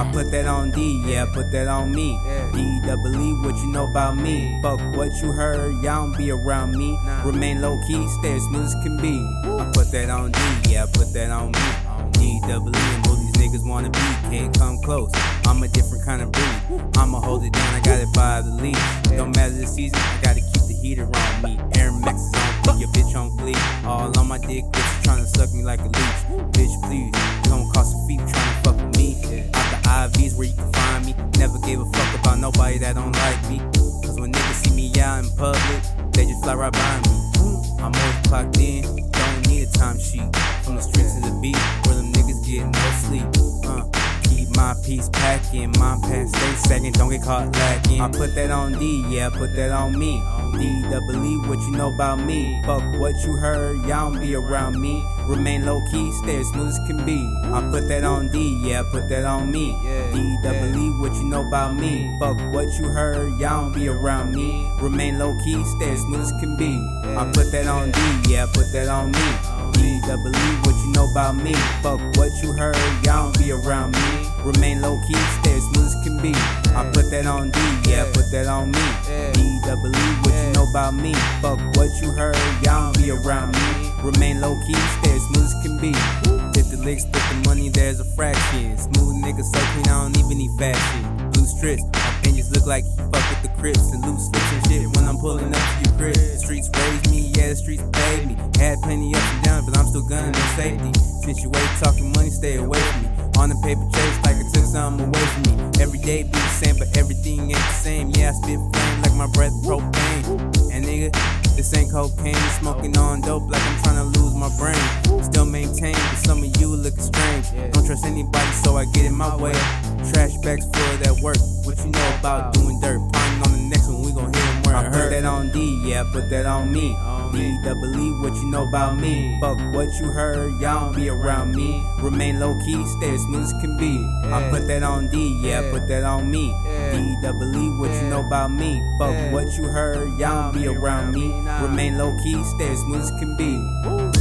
I put that on D, yeah, put that on me. D double E, what you know about me? Fuck what you heard, y'all don't be around me. Remain low key, stay as smooth as can be. I put that on D, yeah, put that on me. D double E, and these niggas wanna be, can't come close. I'm a different kind of breed. I'ma hold it down, I got it by the lead. Don't matter the season, I gotta keep heater on me. Air Max on your bitch on fleek. All on my dick, bitch tryna suck me like a leech. Bitch, please, don't cost a feet tryna fuck with me. Out the IVs where you can find me. Never gave a fuck about nobody that don't like me. Cause when niggas see me out in public, they just fly right by me. I'm always clocked in, don't need a time sheet. From the streets to the beat, where them niggas get no sleep. Uh, my piece packing, my pants stay sagging, don't get caught lacking. I put that on D, yeah, put that on me. D double E, what you know about me? Fuck what you heard, y'all don't be around me. Remain low key, stay as smooth as can be. I put that on D, yeah, put that on me. D double E, what you know about me? Fuck what you heard, y'all don't be around me. Remain low key, stay as smooth as can be. I put that on D, yeah, put that on me. D double E, what you know about me? Fuck what you heard, y'all don't be around me. Remain low key, stay as smooth as can be. I put that on D, yeah, put that on me. D double E, what you know about me? Fuck what you heard, y'all don't be around me. Remain low key, stay as smooth as can be. Hit the licks, split the money, there's a fraction. Smooth nigga so clean, I don't even need fashion. Blue strips, my opinions look like you fuck with the crips and loose slips and shit when I'm pulling up to your crib. Streets raised me, yeah, the streets paid me. Had plenty ups and downs, but I'm still gunning in safety. Since you ain't talking money, stay away from me. On the paper chase, like I took something away from me. Every day be the same, but everything ain't the same. Yeah, I spit flame like my breath propane. And nigga, this ain't cocaine. Smoking on dope like I'm trying to lose my brain. Still maintain, but some of you looking strange. Don't trust anybody, so I get in my way. Trash bags full of that work. What you know about doing dirt? Pounding on the next one, we gon' hit him where I put that on D, yeah, put that on me. D double E, what you know about me? Fuck what you heard, y'all don't be around me. Remain low key, stay as smooth as can be. I put that on D, yeah, put that on me. D double E, what you know about me? Fuck what you heard, y'all don't be around me. Remain low key, stay as smooth as can be.